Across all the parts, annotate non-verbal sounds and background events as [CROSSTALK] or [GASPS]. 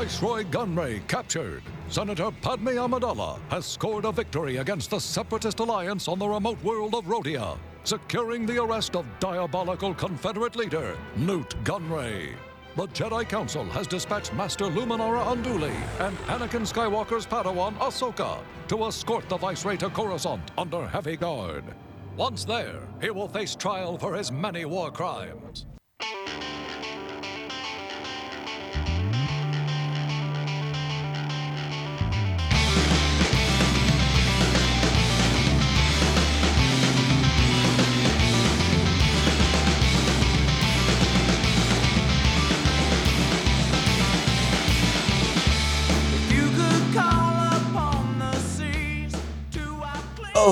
Viceroy Gunray captured. Senator Padme Amidala has scored a victory against the Separatist Alliance on the remote world of Rhodia, securing the arrest of diabolical Confederate leader Nute Gunray. The Jedi Council has dispatched Master Luminara Unduli and Anakin Skywalker's Padawan Ahsoka to escort the Viceroy to Coruscant under heavy guard. Once there, he will face trial for his many war crimes.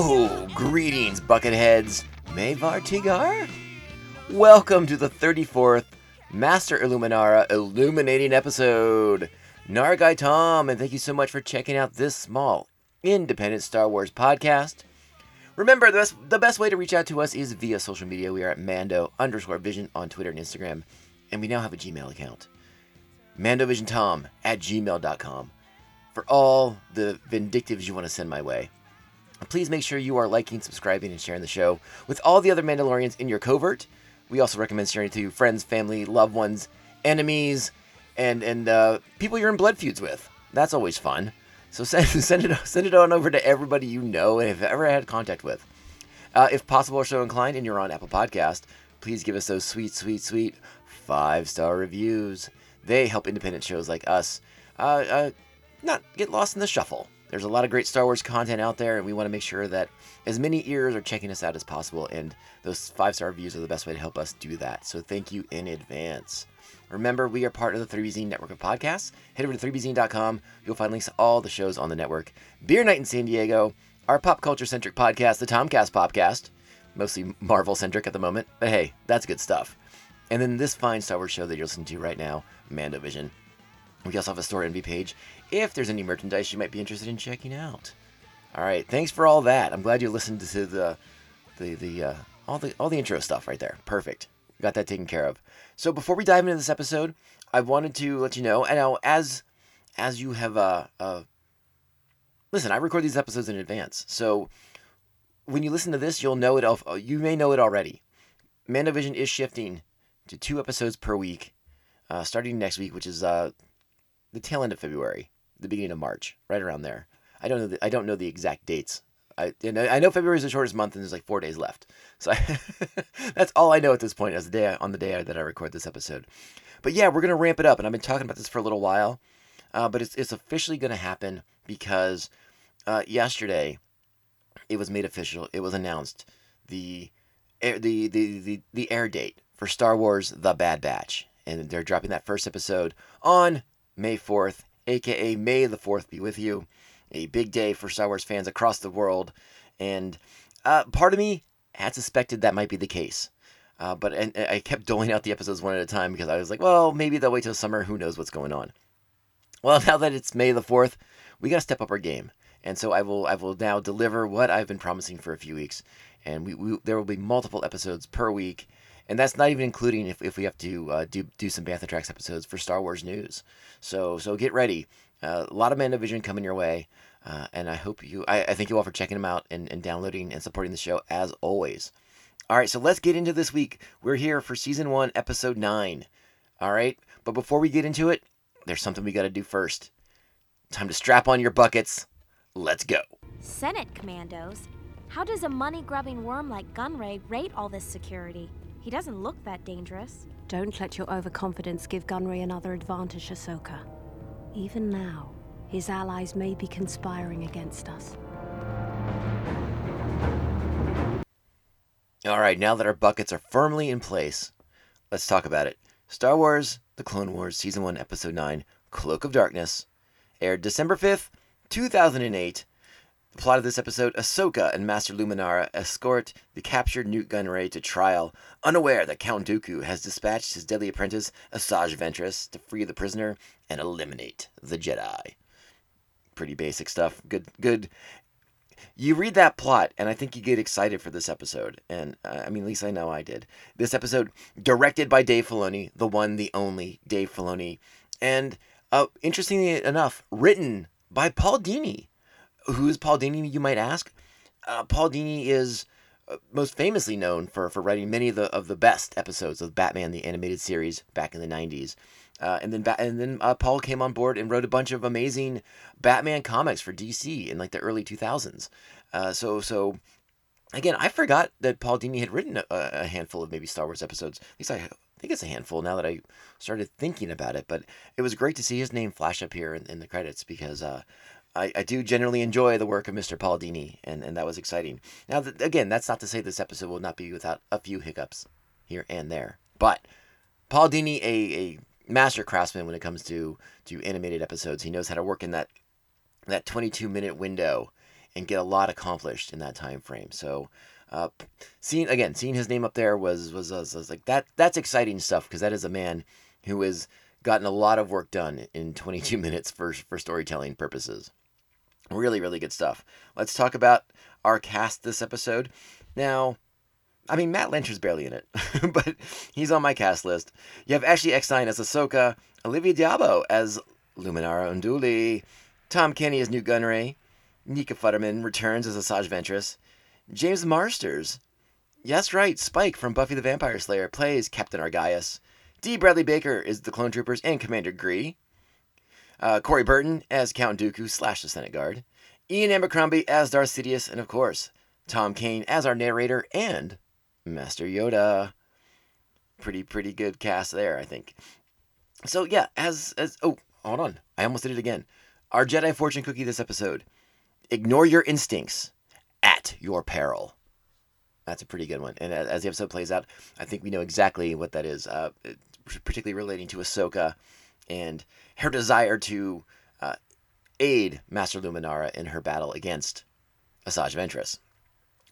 Oh, greetings, Bucketheads. Mavar Tigar? Welcome to the 34th Master Illuminara illuminating episode. Nargai Tom, and thank you so much for checking out this small, independent Star Wars podcast. Remember, the best, the best way to reach out to us is via social media. We are at Mando underscore Vision on Twitter and Instagram, and we now have a Gmail account. MandoVisionTom at gmail.com for all the vindictives you want to send my way. Please make sure you are liking, subscribing, and sharing the show with all the other Mandalorians in your covert. We also recommend sharing it to friends, family, loved ones, enemies, and and uh, people you're in blood feuds with. That's always fun. So [LAUGHS] send send it send it on over to everybody you know and have ever had contact with. Uh, if possible or so inclined, and you're on Apple Podcast, please give us those sweet, sweet, sweet five star reviews. They help independent shows like us uh, uh, not get lost in the shuffle. There's a lot of great Star Wars content out there, and we want to make sure that as many ears are checking us out as possible, and those five star reviews are the best way to help us do that. So thank you in advance. Remember, we are part of the 3BZine network of podcasts. Head over to 3BZine.com. You'll find links to all the shows on the network. Beer Night in San Diego, our pop culture centric podcast, the Tomcast Podcast, mostly Marvel centric at the moment, but hey, that's good stuff. And then this fine Star Wars show that you're listening to right now, Mandovision. We also have a Storenvy page if there's any merchandise you might be interested in checking out. All right, thanks for all that. I'm glad you listened to the the the uh, all the all the intro stuff right there. Perfect. Got that taken care of. So before we dive into this episode, I wanted to let you know, and now as as you have uh, uh listen, I record these episodes in advance, so when you listen to this, you'll know it. al- You may know it already. Mandovision is shifting to two episodes per week, uh, starting next week, which is uh, the tail end of February, the beginning of March, right around there. I don't know. The, I don't know the exact dates. I you know, I know February is the shortest month, and there's like four days left. So I, [LAUGHS] that's all I know at this point as the day on the day that I record this episode. But yeah, we're gonna ramp it up, and I've been talking about this for a little while. Uh, but it's it's officially gonna happen because uh, yesterday it was made official. It was announced the air, the, the the the air date for Star Wars: The Bad Batch, and they're dropping that first episode on May 4th, aka May the 4th be with you. A big day for Star Wars fans across the world. And uh, part of me had suspected that might be the case. Uh, but and, and I kept [LAUGHS] doling out the episodes one at a time because I was like, well, maybe they'll wait till summer. Who knows what's going on? Well, [LAUGHS] now that it's May the 4th, we got to step up our game. And so I will I will now deliver what I've been promising for a few weeks. And we, we there will be multiple episodes per week and that's not even including if, if we have to uh, do do some Bantha Tracks episodes for Star Wars news. So so get ready. Uh, a lot of Mandovision coming your way, uh, and I hope you. I, I thank you all for checking them out and, and downloading and supporting the show as always. All right, so let's get into this week. We're here for season one, episode nine. All right, but before we get into it, there's something we got to do first. Time to strap on your buckets. Let's go. Senate commandos? How does a money grubbing worm like Gunray rate all this security? He doesn't look that dangerous. Don't let your overconfidence give Gunray another advantage, Ahsoka. Even now, his allies may be conspiring against us. All right, now that our buckets are firmly in place, let's talk about it. Star Wars The Clone Wars Season 1, Episode 9, Cloak of Darkness, aired December 5th, 2008. The plot of this episode Ahsoka and Master Luminara escort the captured Newt Gunray to trial, unaware that Count Dooku has dispatched his deadly apprentice, Asajj Ventress, to free the prisoner and eliminate the Jedi. Pretty basic stuff. Good, good you read that plot and i think you get excited for this episode and uh, i mean at least i know i did this episode directed by dave filoni the one the only dave filoni and Uh, interestingly enough, written by Paul Dini. Who is Paul Dini, you might ask? Uh, Paul Dini is uh, most famously known for, for writing many of the of the best episodes of Batman the animated series back in the 90s. Uh, and then and then uh, Paul came on board and wrote a bunch of amazing Batman comics for DC in like the early 2000s. Uh, so so again, I forgot that Paul Dini had written a, a, handful of maybe Star Wars episodes. At least I think it's a handful now that I started thinking about it. But it was great to see his name flash up here in, in the credits because uh, I, I do generally enjoy the work of Mr. Paul Dini, and, and that was exciting. Now, th- again, that's not to say this episode will not be without a few hiccups here and there. But Paul Dini, a, a master craftsman when it comes to, to animated episodes, he knows how to work in that that 22 minute window and get a lot accomplished in that time frame. So, uh, seeing again, seeing his name up there was was, was, was like that. That's exciting stuff because that is a man who has gotten a lot of work done in 22 [LAUGHS] minutes for for storytelling purposes. Really, really good stuff. Let's talk about our cast this episode. Now, I mean, Matt Lynch is barely in it, [LAUGHS] but he's on my cast list. You have Ashley Eckstein as Ahsoka, Olivia d'Abo as Luminara Unduli, Tom Kenny as Nute Gunray, Nika Futterman returns as Asajj Ventress. James Marsters, yes, right, Spike from Buffy the Vampire Slayer plays Captain Argyus. D. Bradley Baker is the Clone Troopers and Commander Gree. Uh, Corey Burton as Count Dooku slash the Senate Guard. Ian Abercrombie as Darth Sidious, and of course, Tom Kane as our narrator and Master Yoda. Pretty, pretty good cast there, I think. So yeah, as as oh, hold on, I almost did it again. Our Jedi fortune cookie this episode ignore your instincts at your peril. That's a pretty good one. And as the episode plays out, I think we know exactly what that is, uh, particularly relating to Ahsoka and her desire to uh, aid Master Luminara in her battle against Asajj Ventress.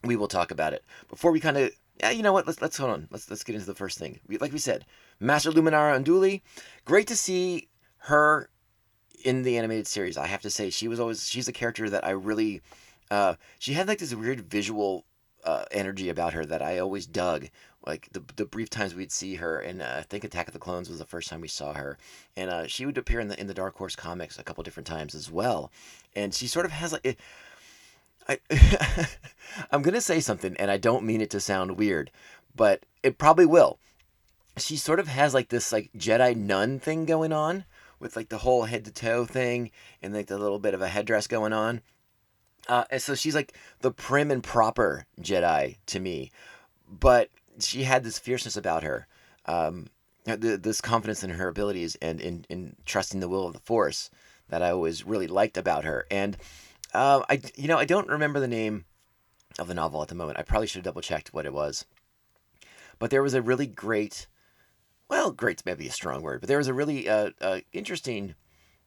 We will talk about it before we kind of. Yeah, you know what? Let's let's hold on. Let's let's get into the first thing. We, like we said, Master Luminara Unduli. Great to see her in the animated series. I have to say, she was always she's a character that I really. Uh, she had like this weird visual uh, energy about her that I always dug. Like the, the brief times we'd see her, and uh, I think Attack of the Clones was the first time we saw her, and uh, she would appear in the in the Dark Horse comics a couple different times as well, and she sort of has like. It, I, [LAUGHS] I'm gonna say something, and I don't mean it to sound weird, but it probably will. She sort of has like this like Jedi nun thing going on, with like the whole head to toe thing and like the little bit of a headdress going on. Uh, and so she's like the prim and proper Jedi to me, but she had this fierceness about her, um, this confidence in her abilities and in, in trusting the will of the Force that I always really liked about her. And uh, I, you know, I don't remember the name of the novel at the moment. I probably should have double checked what it was, but there was a really great well, great's maybe a strong word, but there was a really uh, uh, interesting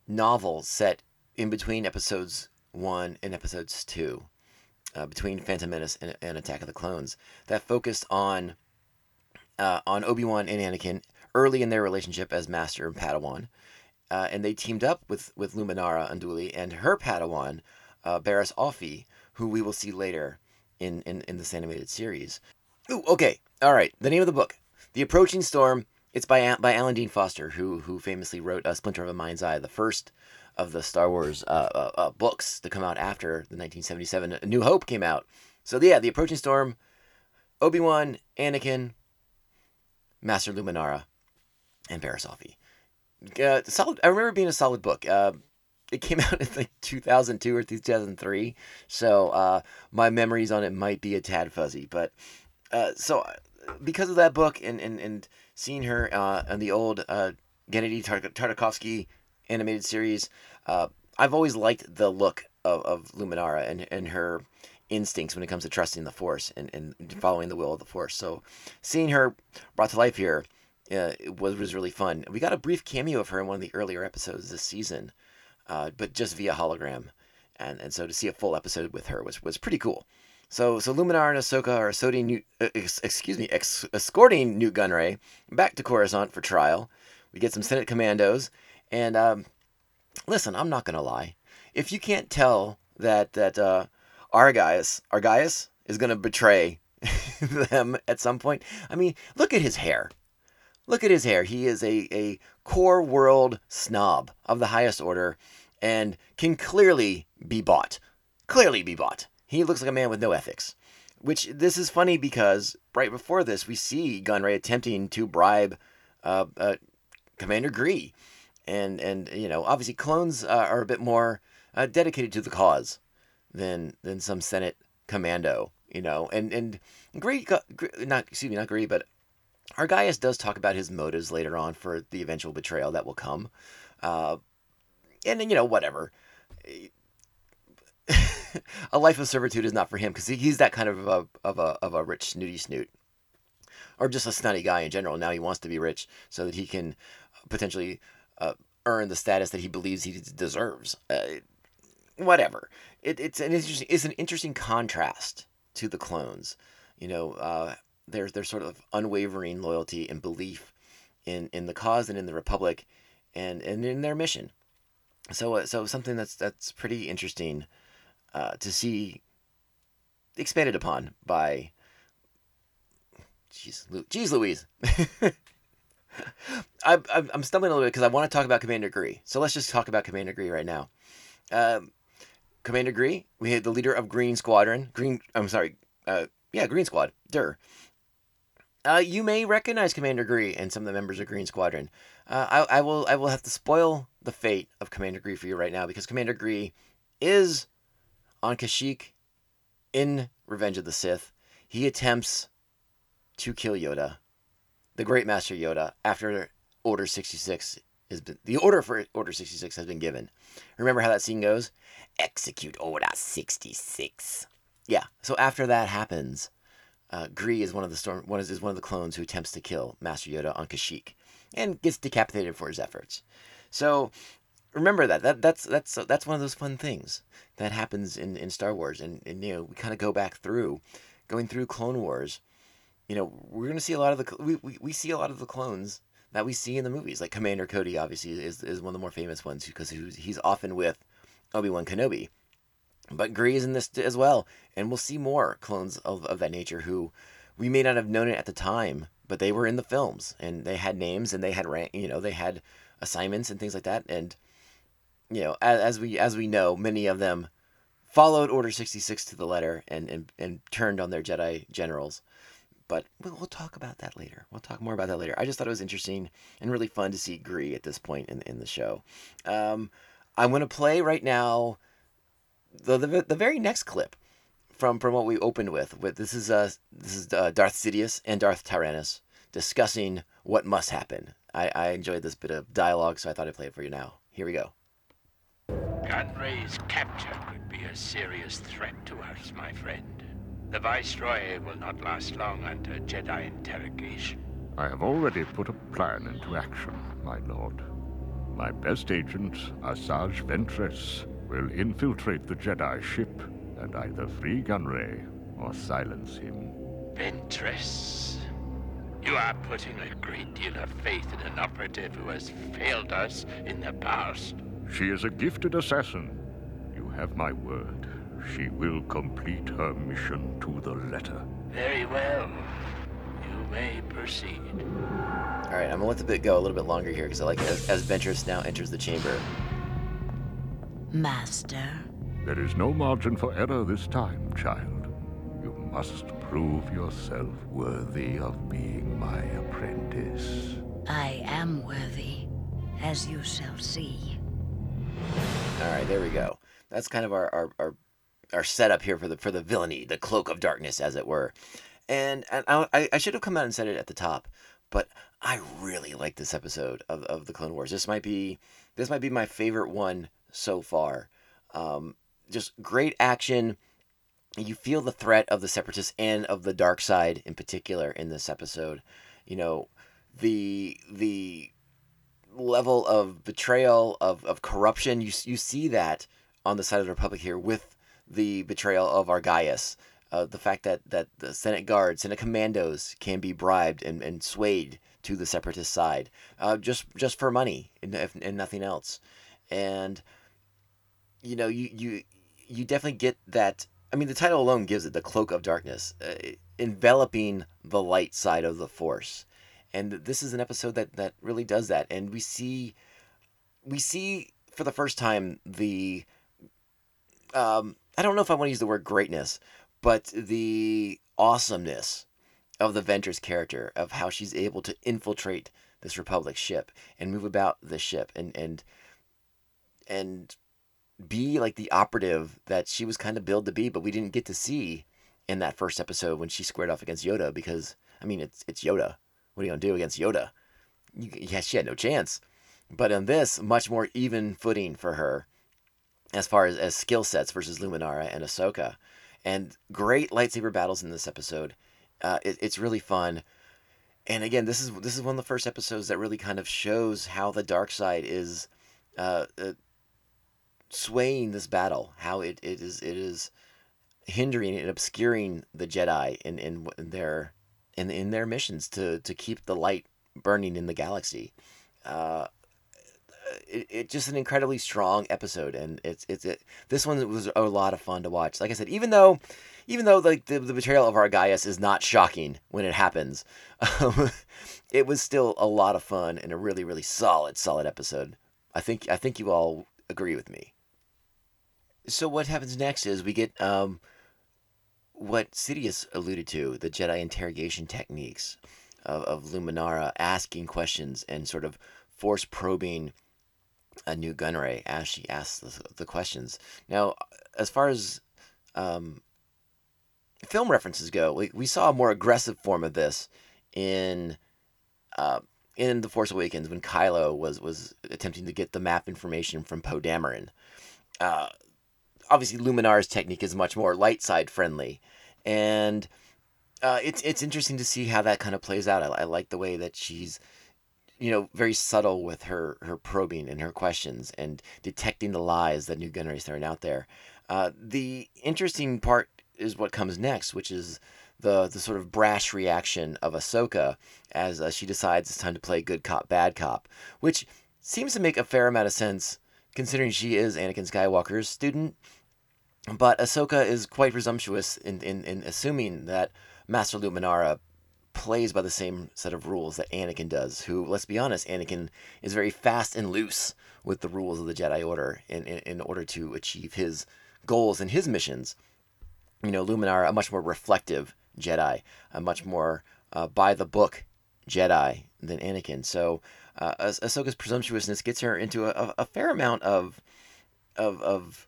novel set in between episodes one and episodes two, uh, between Phantom Menace and, and, Attack of the Clones, that focused on uh, on Obi Wan and Anakin early in their relationship as Master and Padawan, uh, and they teamed up with with Luminara Unduli and her Padawan, uh, Barriss Offee, who we will see later in, in in this animated series. Ooh, okay, all right. The name of the book, The Approaching Storm it's by by Alan Dean Foster, who who famously wrote A Splinter of a Mind's Eye, the first of the Star Wars uh, uh, uh, books to come out after the 1977 A New Hope came out. So yeah, the approaching storm, Obi Wan, Anakin, Master Luminara, and Barriss Offee. Uh, solid. I remember being a solid book. Uh, it came [LAUGHS] out in like 2002 or 2003, so uh, my memories on it might be a tad fuzzy. But uh, so because of that book and and and seeing her uh, in the old uh, Genndy Tartakovsky animated series, uh, I've always liked the look of, of Luminara and, and her instincts when it comes to trusting the Force and, and following the will of the Force. So seeing her brought to life here uh, was, was really fun. We got a brief cameo of her in one of the earlier episodes this season, uh, but just via hologram. And, and so to see a full episode with her was, was pretty cool. So, so Luminar and Ahsoka are escorting Nute, uh, excuse me, ex- escorting Nute Gunray back to Coruscant for trial. We get some Senate commandos, and um, listen, I'm not gonna lie. If you can't tell that that uh, Argyus Argyus is gonna betray [LAUGHS] them at some point, I mean, look at his hair. look at his hair. He is a, a core world snob of the highest order and can clearly be bought. Clearly be bought. He looks like a man with no ethics. Which this is funny because right before this, we see Gunray attempting to bribe uh, uh, Commander Gree, and and you know obviously clones uh, are a bit more uh, dedicated to the cause than than some Senate commando, you know, and and Gree, not excuse me, not Gree, but Argyus does talk about his motives later on for the eventual betrayal that will come, uh, and you know whatever. [LAUGHS] a life of servitude is not for him because he's that kind of a, of a of a rich snooty snoot, or just a snotty guy in general. Now he wants to be rich so that he can potentially uh, earn the status that he believes he deserves. Uh, whatever. It, it's an interesting it's an interesting contrast to the clones. You know, uh, there's their sort of unwavering loyalty and belief in in the cause and in the republic, and and in their mission. So uh, so something that's that's pretty interesting uh, to see expanded upon by. Jeez, Jeez Louise. [LAUGHS] [LAUGHS] I, I'm stumbling a little bit because I want to talk about Commander Gree. So let's just talk about Commander Gree right now. Um, Commander Gree, we had the leader of Green Squadron. Green, I'm sorry, uh, yeah, Green Squad. Dur. Uh, you may recognize Commander Gree and some of the members of Green Squadron. Uh, I, I will I will have to spoil the fate of Commander Gree for you right now because Commander Gree is on Kashyyyk in Revenge of the Sith. He attempts to kill Yoda, the Great Master Yoda, after Order 66 has been the order for Order 66 has been given. Remember how that scene goes? Execute Order 66. Yeah. So after that happens, uh, Gree is one of the storm one is, is one of the clones who attempts to kill Master Yoda on Kashyyyk, and gets decapitated for his efforts. So remember that that that's that's that's one of those fun things that happens in, in Star Wars, and, and you know we kind of go back through, going through Clone Wars. You know we're gonna see a lot of the we, we, we see a lot of the clones that we see in the movies. Like Commander Cody, obviously, is, is one of the more famous ones because he's often with Obi Wan Kenobi. But Gree is in this as well, and we'll see more clones of, of that nature who we may not have known it at the time, but they were in the films and they had names and they had rank, you know, they had assignments and things like that. And you know, as, as we as we know, many of them followed Order sixty six to the letter and, and and turned on their Jedi generals. But we'll, we'll talk about that later. We'll talk more about that later. I just thought it was interesting and really fun to see Gree at this point in, in the show. Um, I'm going to play right now the, the, the very next clip from from what we opened with. With this is uh this is uh, Darth Sidious and Darth Tyrannus discussing what must happen. I, I enjoyed this bit of dialogue, so I thought I'd play it for you now. Here we go. Gunray's capture could be a serious threat to us, my friend. The Viceroy will not last long under Jedi interrogation. I have already put a plan into action, my lord. My best agent, Asajj Ventress, will infiltrate the Jedi ship and either free Gunray or silence him. Ventress? You are putting a great deal of faith in an operative who has failed us in the past. She is a gifted assassin. You have my word. She will complete her mission to the letter. Very well. You may proceed. All right, I'm gonna let the bit go a little bit longer here because I like as, as Ventress now enters the chamber. Master. There is no margin for error this time, child. You must prove yourself worthy of being my apprentice. I am worthy, as you shall see. All right, there we go. That's kind of our, our, our our setup here for the for the villainy, the cloak of darkness, as it were. And, and I, I should have come out and said it at the top, but I really like this episode of, of the Clone Wars. This might be this might be my favorite one so far. Um, just great action. You feel the threat of the Separatists and of the dark side in particular in this episode. You know, the the level of betrayal of, of corruption you you see that on the side of the Republic here with the betrayal of Argyus. Uh, the fact that, that the Senate guards, Senate commandos can be bribed and, and swayed to the separatist side uh, just just for money and, and nothing else. And you know, you you you definitely get that. I mean, the title alone gives it the cloak of darkness, uh, enveloping the light side of the force. and this is an episode that that really does that. And we see we see for the first time the um, I don't know if I want to use the word greatness, but the awesomeness of the Ventress character of how she's able to infiltrate this Republic ship and move about the ship and and and be like the operative that she was kind of billed to be, but we didn't get to see in that first episode when she squared off against Yoda because I mean it's it's Yoda. What are you gonna do against Yoda? Yeah, she had no chance. But in this, much more even footing for her as far as, as skill sets versus Luminara and Ahsoka. And great lightsaber battles in this episode. Uh, it, it's really fun. And again, this is this is one of the first episodes that really kind of shows how the dark side is uh, uh, swaying this battle, how it, it is it is hindering and obscuring the Jedi in, in, in their in in their missions to to keep the light burning in the galaxy. Uh, it, it just an incredibly strong episode, and it's it's it, this one was a lot of fun to watch. Like I said, even though even though like the, the betrayal of Argyus is not shocking when it happens, [LAUGHS] um, it was still a lot of fun and a really really solid solid episode. I think I think you all agree with me. So what happens next is we get um, what Sidious alluded to, the Jedi interrogation techniques of, of Luminara asking questions and sort of force probing a new Gunray as she asks the, the questions. Now, as far as um, film references go, we, we saw a more aggressive form of this in uh, in the Force Awakens when Kylo was was attempting to get the map information from Poe Dameron. Uh, obviously, Luminara's technique is much more light side friendly, and uh, it's it's interesting to see how that kind of plays out. I, I like the way that she's you know very subtle with her her probing and her questions and detecting the lies that Nute Gunray is throwing out there. Uh, the interesting part is what comes next, which is the the sort of brash reaction of Ahsoka as uh, she decides it's time to play good cop bad cop, which seems to make a fair amount of sense considering she is Anakin Skywalker's student. But Ahsoka is quite presumptuous in, in, in assuming that Master Luminara plays by the same set of rules that Anakin does, who, let's be honest, Anakin is very fast and loose with the rules of the Jedi Order in, in, in order to achieve his goals and his missions. You know, Luminara, a much more reflective Jedi, a much more uh, by the book Jedi than Anakin. So uh, Ah- Ahsoka's presumptuousness gets her into a, a fair amount of of of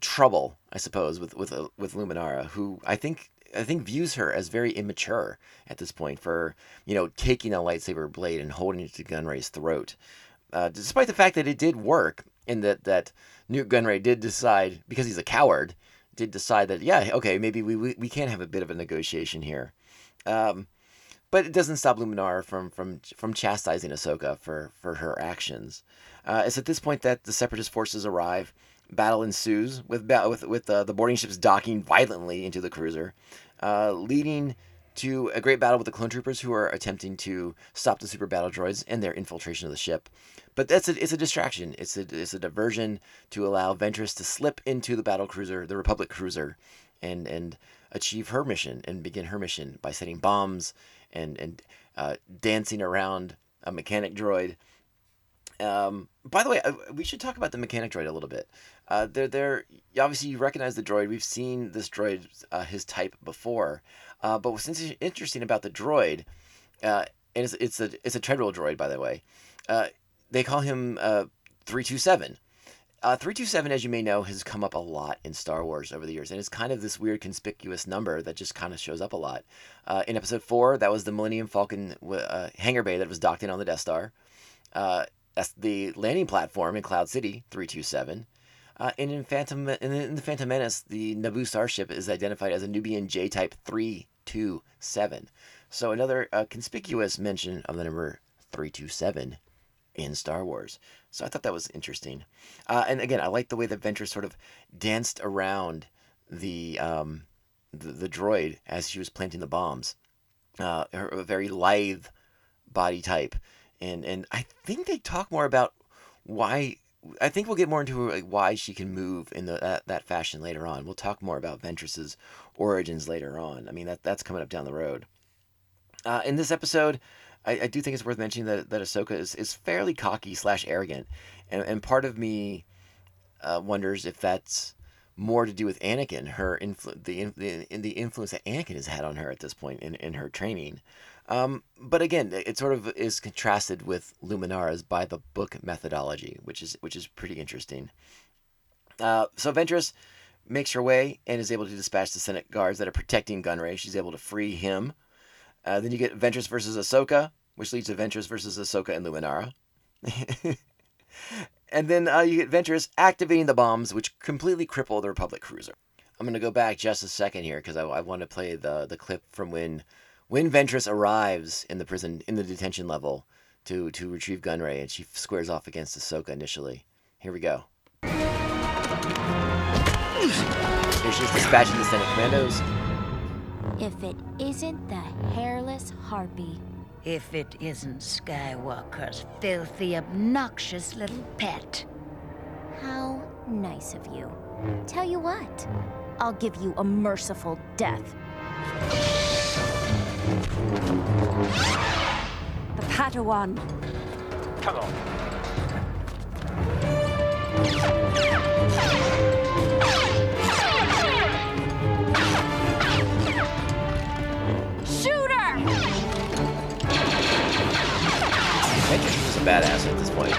trouble, I suppose, with with uh, with Luminara, who I think I think views her as very immature at this point for you know taking a lightsaber blade and holding it to Gunray's throat, uh, despite the fact that it did work, and that that Nute Gunray did decide because he's a coward, did decide that yeah okay maybe we we, we can have a bit of a negotiation here. Um, but it doesn't stop Luminara from from from chastising Ahsoka for for her actions. Uh, it's at this point that the Separatist forces arrive. Battle ensues with with with uh, the boarding ships docking violently into the cruiser, uh, leading to a great battle with the clone troopers who are attempting to stop the super battle droids and their infiltration of the ship. But that's a, it's a distraction. It's a it's a diversion to allow Ventress to slip into the battle cruiser, the Republic cruiser, and and achieve her mission and begin her mission by setting bombs and and uh, dancing around a mechanic droid. Um, by the way, uh, we should talk about the mechanic droid a little bit. Uh, they're, they're obviously you recognize the droid. We've seen this droid, uh, his type before. Uh, but what's interesting about the droid, uh, and it's, it's a it's a treadwheel droid, by the way. Uh, they call him three two seven. Uh, 327, as you may know, has come up a lot in Star Wars over the years, and it's kind of this weird conspicuous number that just kind of shows up a lot. Uh, in Episode 4, that was the Millennium Falcon uh, hangar bay that was docked in on the Death Star. The landing platform in Cloud City, 327. Uh, and in Phantom, in the, in the Phantom Menace, the Naboo starship is identified as a Nubian J-type 327. So another uh, conspicuous mention of the number 327 in Star Wars. So I thought that was interesting. Uh, and again, I like the way that Ventress sort of danced around the, um, the the droid as she was planting the bombs. Uh, her a very lithe body type, and and I think they talk more about why. I think we'll get more into like, why she can move in the, that, that fashion later on. We'll talk more about Ventress's origins later on. I mean that that's coming up down the road. Uh, in this episode, I, I, do think it's worth mentioning that, that Ahsoka is, is fairly cocky slash arrogant. And, and part of me uh, wonders if that's more to do with Anakin, her influ- the, the, the influence that Anakin has had on her at this point in, in her training. Um, but again, it sort of is contrasted with Luminara's by the book methodology, which is which is pretty interesting. Uh, so Ventress makes her way and is able to dispatch the Senate guards that are protecting Gunray. She's able to free him. Uh, then you get Ventress versus Ahsoka, which leads to Ventress versus Ahsoka and Luminara. [LAUGHS] and then uh, you get Ventress activating the bombs, which completely cripple the Republic cruiser. I'm going to go back just a second here because I, I want to play the, the clip from when when Ventress arrives in the prison, in the detention level, to, to retrieve Gunray, and she squares off against Ahsoka initially. Here we go. Here she's dispatching the Senate commandos. If it isn't the hairless harpy. If it isn't Skywalker's filthy, obnoxious little pet. How nice of you. Tell you what, I'll give you a merciful death. The Padawan. Come on. Shoot her! Ventress is a badass at this point.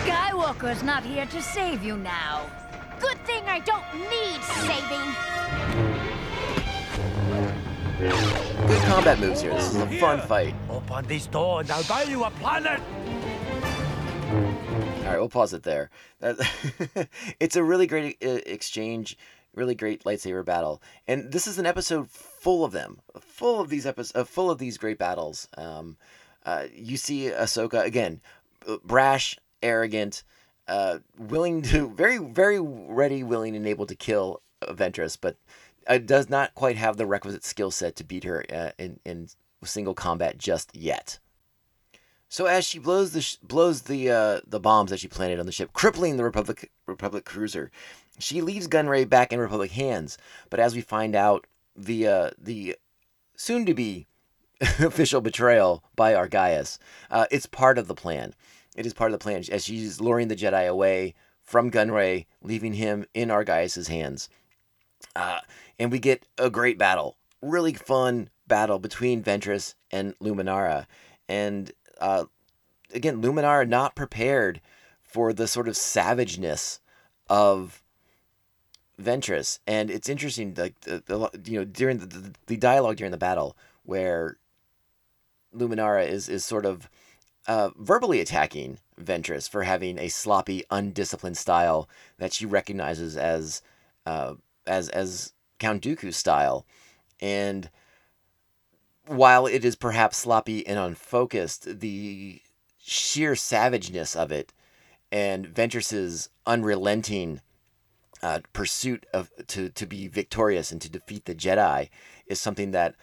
Skywalker's not here to save you now. Good I don't need saving. Good combat moves here. This is a fun fight. Open this door and I'll buy you a planet. All right, we'll pause it there. [LAUGHS] It's a really great uh, exchange, really great lightsaber battle, and this is an episode full of them, full of these episodes, uh, full of these great battles. Um, uh, you see Ahsoka again, uh, brash, arrogant, uh, willing to, very, very ready, willing, and able to kill Ventress, but uh, does not quite have the requisite skill set to beat her uh, in in single combat just yet. So as she blows the sh- blows the uh, the bombs that she planted on the ship, crippling the Republic Republic cruiser, she leaves Gunray back in Republic hands. But as we find out via the soon to be [LAUGHS] official betrayal by Argyus, uh, it's part of the plan. It is part of the plan. As she's luring the Jedi away from Gunray, leaving him in Argyus's hands. Uh, and we get a great battle, really fun battle between Ventress and Luminara, and uh, again, Luminara not prepared for the sort of savageness of Ventress, and it's interesting, like the, the you know during the, the the dialogue during the battle where Luminara is is sort of uh, verbally attacking Ventress for having a sloppy, undisciplined style that she recognizes as uh, as as Count Dooku's style, and while it is perhaps sloppy and unfocused, the sheer savageness of it and Ventress's unrelenting uh, pursuit of to to be victorious and to defeat the Jedi is something that,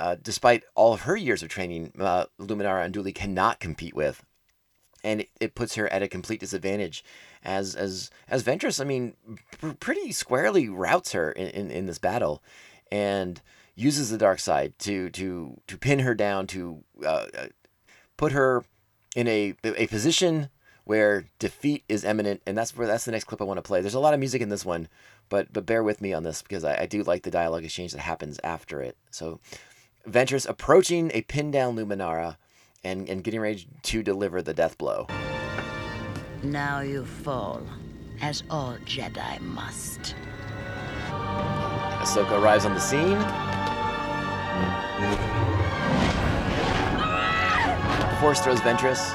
uh, despite all of her years of training, uh, Luminara Unduli cannot compete with, and it, it puts her at a complete disadvantage. As as as Ventress, I mean, pr- pretty squarely routs her in, in, in this battle, and uses the dark side to to to pin her down to uh, uh, put her in a a position where defeat is imminent and that's where that's the next clip I want to play. There's a lot of music in this one, but but bear with me on this because I, I do like the dialogue exchange that happens after it. So Ventress approaching a pinned down Luminara and, and getting ready to deliver the death blow. Now you fall, as all Jedi must. Ahsoka arrives on the scene. Force throws Ventress.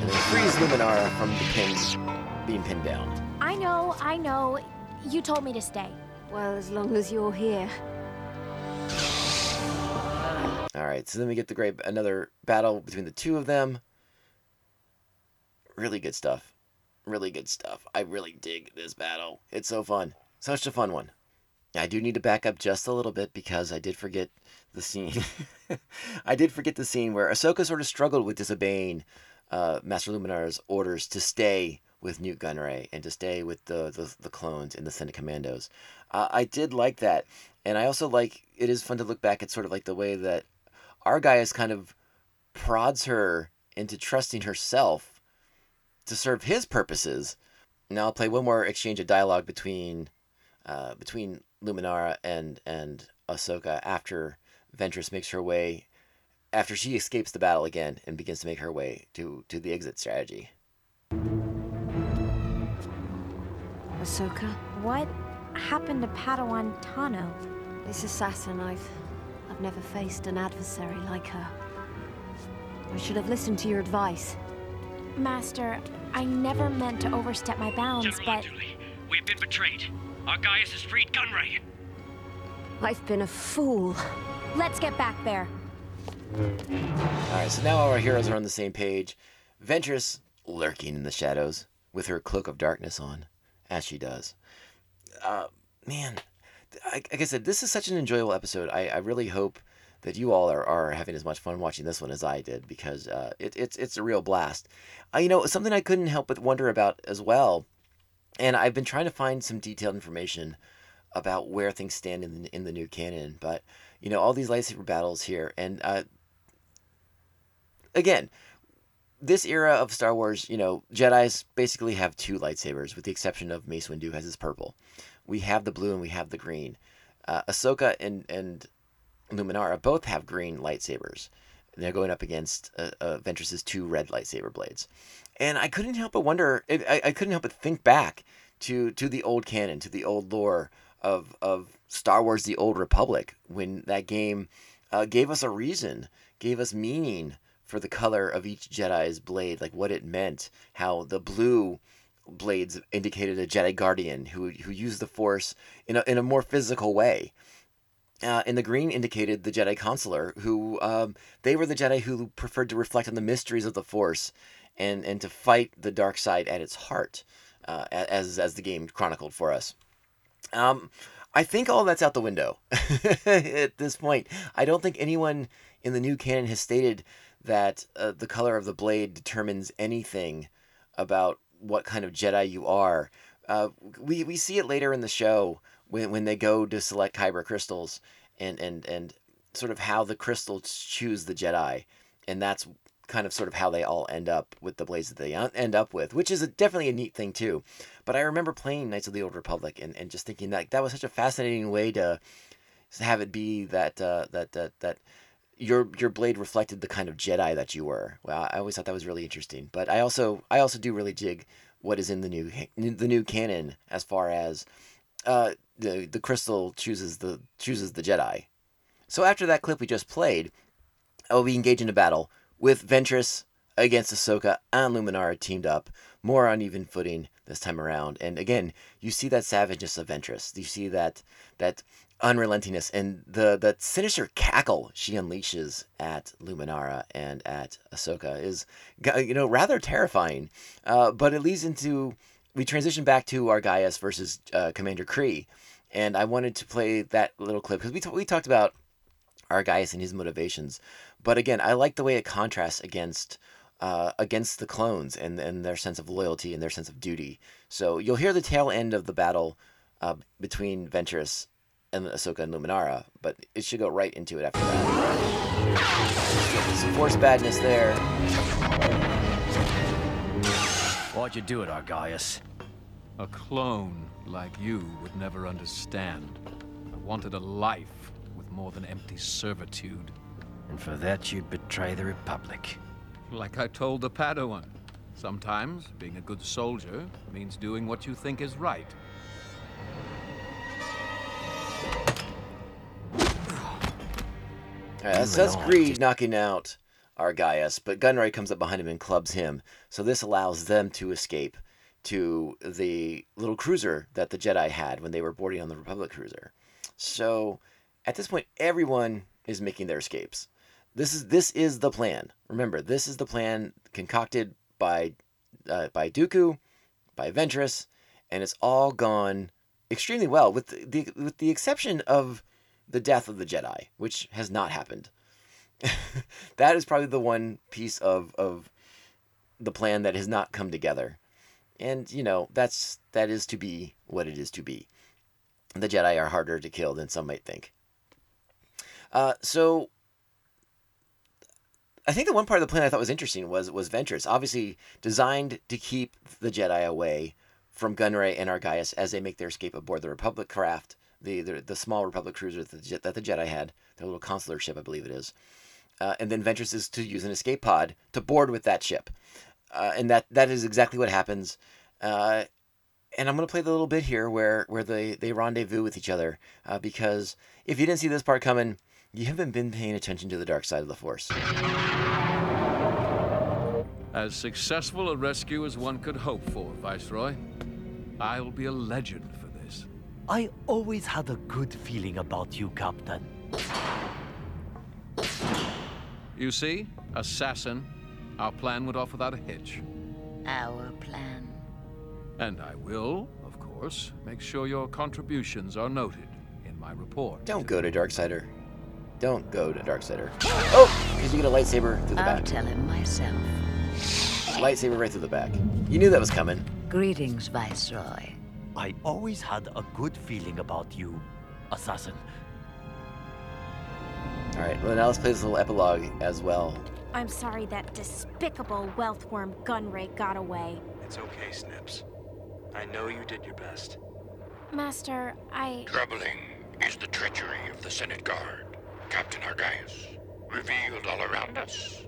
And then frees Luminara from the pin being pinned down. I know, I know. You told me to stay. Well, as long as you're here. All right, so then we get the great another battle between the two of them. Really good stuff. Really good stuff. I really dig this battle. It's so fun. Such a fun one. I do need to back up just a little bit because I did forget the scene. [LAUGHS] I did forget the scene where Ahsoka sort of struggled with disobeying uh, Master Luminar's orders to stay with Nute Gunray and to stay with the the, the clones and the Senate Commandos. Uh, I did like that, and I also like it is fun to look back at sort of like the way that Argyus kind of prods her into trusting herself to serve his purposes. Now I'll play one more exchange of dialogue between uh, between Luminara and and Ahsoka after Ventress makes her way after she escapes the battle again and begins to make her way to to the exit strategy. Ahsoka, What happened to Padawan Tano? this assassin, I've... I've never faced an adversary like her. I should have listened to your advice. Master, I never meant to overstep my bounds, General but Unduli, we've been betrayed. Argyus has freed Gunray. I've been a fool. let's get back there. All right, so now our heroes are on the same page. Ventress lurking in the shadows with her cloak of darkness on, as she does. Uh, man, I- like I said, this is such an enjoyable episode. I, I really hope that you all are, are having as much fun watching this one as I did because uh, it, it's it's a real blast. Uh, you know, something I couldn't help but wonder about as well, and I've been trying to find some detailed information about where things stand in the, in the new canon. But you know, all these lightsaber battles here, and uh, again, this era of Star Wars, you know, Jedi's basically have two lightsabers, with the exception of Mace Windu has his purple. We have the blue and we have the green. Uh, Ahsoka and and Luminara both have green lightsabers. They're going up against uh, uh, Ventress's two red lightsaber blades, and I couldn't help but wonder. I, I couldn't help but think back to to the old canon, to the old lore of of Star Wars: The Old Republic, when that game uh, gave us a reason, gave us meaning for the color of each Jedi's blade, like what it meant, how the blue blades indicated a Jedi Guardian who who used the Force in a in a more physical way. Uh, and the green indicated the Jedi Consular, who um, they were the Jedi who preferred to reflect on the mysteries of the Force, and and to fight the dark side at its heart, uh, as as the game chronicled for us. Um, I think all that's out the window [LAUGHS] at this point. I don't think anyone in the new canon has stated that uh, the color of the blade determines anything about what kind of Jedi you are. Uh, we, we see it later in the show when, when they go to select Kyber crystals and, and, and sort of how the crystals choose the Jedi. And that's kind of sort of how they all end up with the blades that they end up with, which is a, definitely a neat thing too. But I remember playing Knights of the Old Republic and, and just thinking that that was such a fascinating way to have it be that uh, that that that your your blade reflected the kind of Jedi that you were. Well, I always thought that was really interesting. But I also I also do really dig what is in the new the new canon as far as uh, the the crystal chooses the chooses the Jedi. So after that clip we just played, oh, we engage in a battle with Ventress against Ahsoka and Luminara teamed up, more on even footing this time around. And again, you see that savageness of Ventress. You see that that unrelentingness and the the sinister cackle she unleashes at Luminara and at Ahsoka is you know rather terrifying. Uh, but it leads into we transition back to Argyus versus uh, Commander Gree, and I wanted to play that little clip because we t- we talked about Argyus and his motivations, but again, I like the way it contrasts against. Uh, against the clones and, and their sense of loyalty and their sense of duty. So you'll hear the tail end of the battle uh, between Ventress and Ahsoka and Luminara, but it should go right into it after that. Some force badness there. Why'd you do it, Argyus? A clone like you would never understand. I wanted a life with more than empty servitude. And for that you'd betray the Republic. Like I told the Padawan. Sometimes being a good soldier means doing what you think is right. Alright, that's, that's Greed knocking out Argyus, but Gunray comes up behind him and clubs him. So this allows them to escape to the little cruiser that the Jedi had when they were boarding on the Republic cruiser. So at this point, everyone is making their escapes. This is this is the plan. Remember, this is the plan concocted by uh, by Dooku, by Ventress, and it's all gone extremely well, with the, the with the exception of the death of the Jedi, which has not happened. [LAUGHS] that is probably the one piece of of the plan that has not come together. And you know that's that is to be what it is to be. The Jedi are harder to kill than some might think. Uh, so I think the one part of the plan I thought was interesting was was Ventress, obviously designed to keep the Jedi away from Gunray and Argaius as they make their escape aboard the Republic craft, the the, the small Republic cruiser that the, that the Jedi had, their little consular ship, I believe it is. Uh, and then Ventress is to use an escape pod to board with that ship, uh, and that that is exactly what happens. Uh, and I'm going to play the little bit here where where they they rendezvous with each other uh, because if you didn't see this part coming, you haven't been paying attention to the dark side of the Force. As successful a rescue as one could hope for, Viceroy. I'll be a legend. I always had a good feeling about you, Captain. You see, assassin, our plan went off without a hitch. Our plan. And I will, of course, make sure your contributions are noted in my report. Don't go to Darksider. Don't go to Darksider. [GASPS] Oh, because you get a lightsaber through the I'll back. tell him myself. Lightsaber right through the back. You knew that was coming. Greetings, Viceroy. I always had a good feeling about you, Assassin. All right, well now let's play this little epilogue as well. I'm sorry that despicable wealth worm Gunray got away. It's okay, Snips. I know you did your best. Master, I. Troubling is the treachery of the Senate Guard, Captain Argyus. Revealed all around us.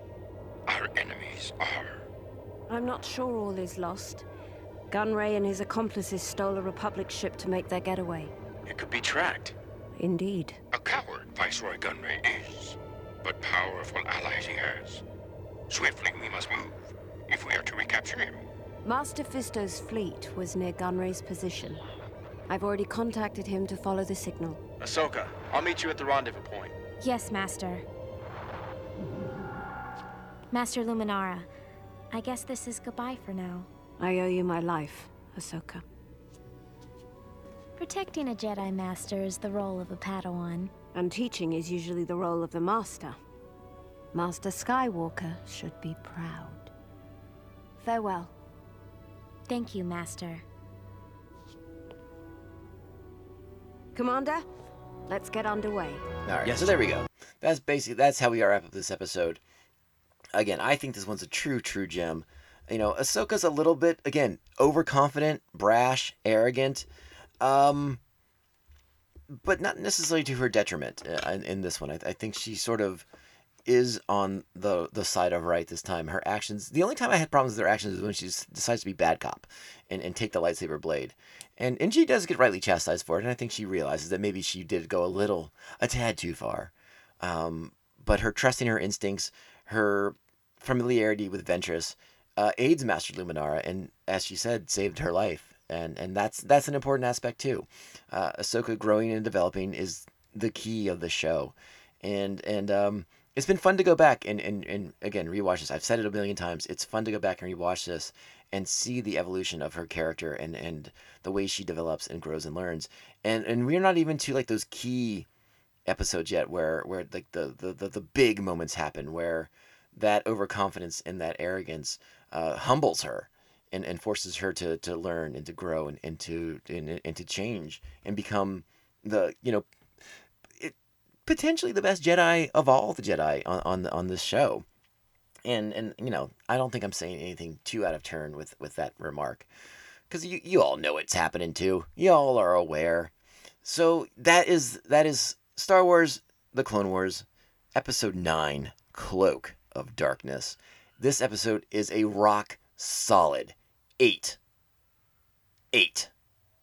Our enemies are. I'm not sure all is lost. Gunray and his accomplices stole a Republic ship to make their getaway. It could be tracked. Indeed. A coward Viceroy Gunray is, but powerful allies he has. Swiftly we must move, if we are to recapture him. Master Fisto's fleet was near Gunray's position. I've already contacted him to follow the signal. Ahsoka, I'll meet you at the rendezvous point. Yes, Master. Master Luminara, I guess this is goodbye for now. I owe you my life, Ahsoka. Protecting a Jedi Master is the role of a Padawan. And teaching is usually the role of the Master. Master Skywalker should be proud. Farewell. Thank you, Master. Commander, let's get underway. All right, so there we go. That's basically that's how we wrap up this episode. Again, I think this one's a true, true gem. You know, Ahsoka's a little bit again overconfident, brash, arrogant, um, but not necessarily to her detriment. uh, In, in this one, I, I think she sort of is on the the side of right this time. Her actions. The only time I had problems with her actions is when she decides to be bad cop and, and take the lightsaber blade. And and she does get rightly chastised for it. And I think she realizes that maybe she did go a little, a tad too far. Um, but her trusting her instincts, her familiarity with Ventress, uh, aids Master Luminara, and as she said, saved her life. And and that's that's an important aspect too. Uh, Ahsoka growing and developing is the key of the show, and and um, it's been fun to go back and, and, and again rewatch this. I've said it a million times. It's fun to go back and rewatch this and see the evolution of her character and, and the way she develops and grows and learns. And and we're not even to like those key episodes yet where where like the the, the, the big moments happen where that overconfidence and that arrogance uh, humbles her and, and forces her to, to learn and to grow and, and to and, and to change and become the you know it, potentially the best Jedi of all the Jedi on on, on this show. And and you know I don't think I'm saying anything too out of turn with with that remark because you you all know it's happening too. You all are aware. So that is that is Star Wars: The Clone Wars, Episode Nine, Cloak of Darkness. This episode is a rock solid eight. Eight.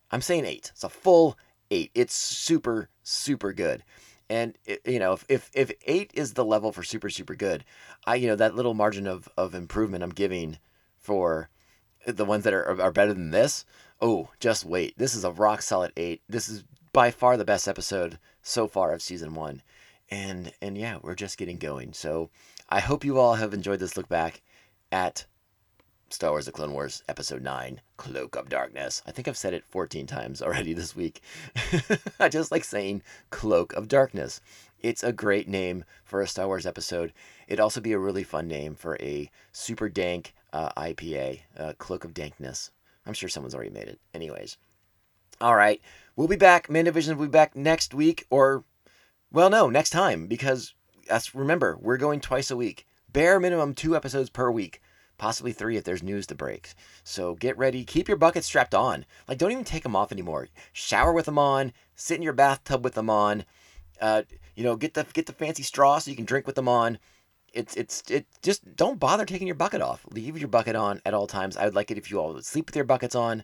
I'm saying eight. It's a full eight. It's super super good. And you know, if, if if eight is the level for super super good, I you know that little margin of of improvement I'm giving for the ones that are are better than this. Oh, just wait. This is a rock solid eight. This is by far the best episode so far of season one. And and yeah, we're just getting going. So I hope you all have enjoyed this look back at Star Wars The Clone Wars Episode 9, Cloak of Darkness. I think I've said it 14 times already [LAUGHS] this week. [LAUGHS] I just like saying Cloak of Darkness. It's a great name for a Star Wars episode. It'd also be a really fun name for a super dank uh, IPA, uh, Cloak of Dankness. I'm sure someone's already made it. Anyways. All right. We'll be back. Mandovision will be back next week or, well, no, next time because that's, remember, we're going twice a week. Bare minimum two episodes per week, possibly three if there's news to break. So get ready. Keep your buckets strapped on. Like, don't even take them off anymore. Shower with them on. Sit in your bathtub with them on. Uh, you know, get the get the fancy straw so you can drink with them on it's it's it just don't bother taking your bucket off. Leave your bucket on at all times. I would like it if you all would sleep with your buckets on,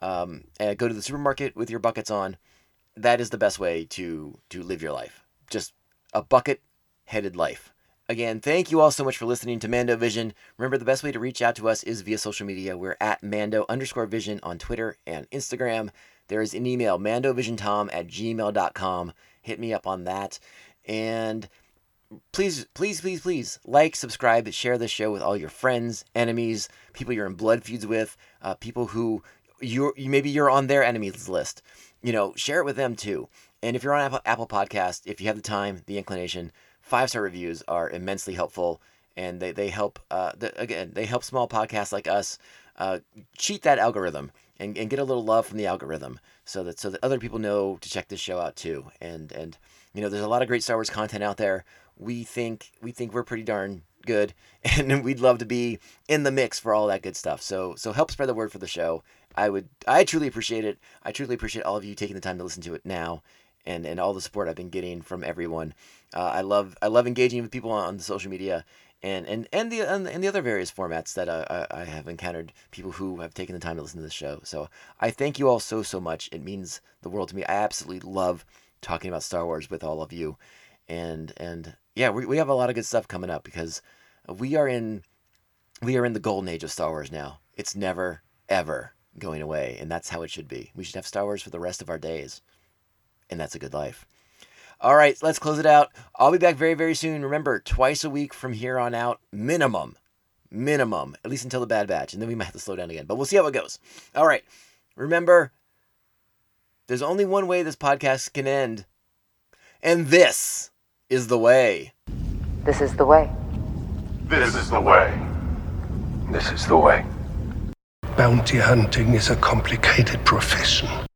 um, and go to the supermarket with your buckets on. That is the best way to to live your life. Just a bucket headed life. Again, thank you all so much for listening to Mando Vision. Remember, the best way to reach out to us is via social media. We're at Mando underscore Vision on Twitter and Instagram. There is an email, mandovisiontom at gmail.com. Hit me up on that. And please, please, please, please like, subscribe, share this show with all your friends, enemies, people you're in blood feuds with, uh, people who you're maybe you're on their enemies list. You know, share it with them too. And if you're on Apple, Apple Podcast, if you have the time, the inclination, five star reviews are immensely helpful, and they they help. Uh, the, again, they help small podcasts like us uh, cheat that algorithm and, and get a little love from the algorithm, so that so that other people know to check this show out too. And and you know, there's a lot of great Star Wars content out there we think we think we're pretty darn good [LAUGHS] and we'd love to be in the mix for all that good stuff so so help spread the word for the show i would i truly appreciate it i truly appreciate all of you taking the time to listen to it now and and all the support i've been getting from everyone. Uh, i love i love engaging with people on the social media and and and the and the other various formats that I, I have encountered people who have taken the time to listen to the show. So i thank you all so so much. It means the world to me. I absolutely love talking about star wars with all of you. And and yeah, we, we have a lot of good stuff coming up because we are in we are in the golden age of Star Wars now. It's never ever going away, and that's how it should be. We should have Star Wars for the rest of our days, and that's a good life. All right, let's close it out. I'll be back very very soon. Remember, twice a week from here on out, minimum, minimum, at least until the Bad Batch, and then we might have to slow down again. But we'll see how it goes. All right, remember, there's only one way this podcast can end, and this is the way. This is the way. This is the way. This is the way. Bounty hunting is a complicated profession.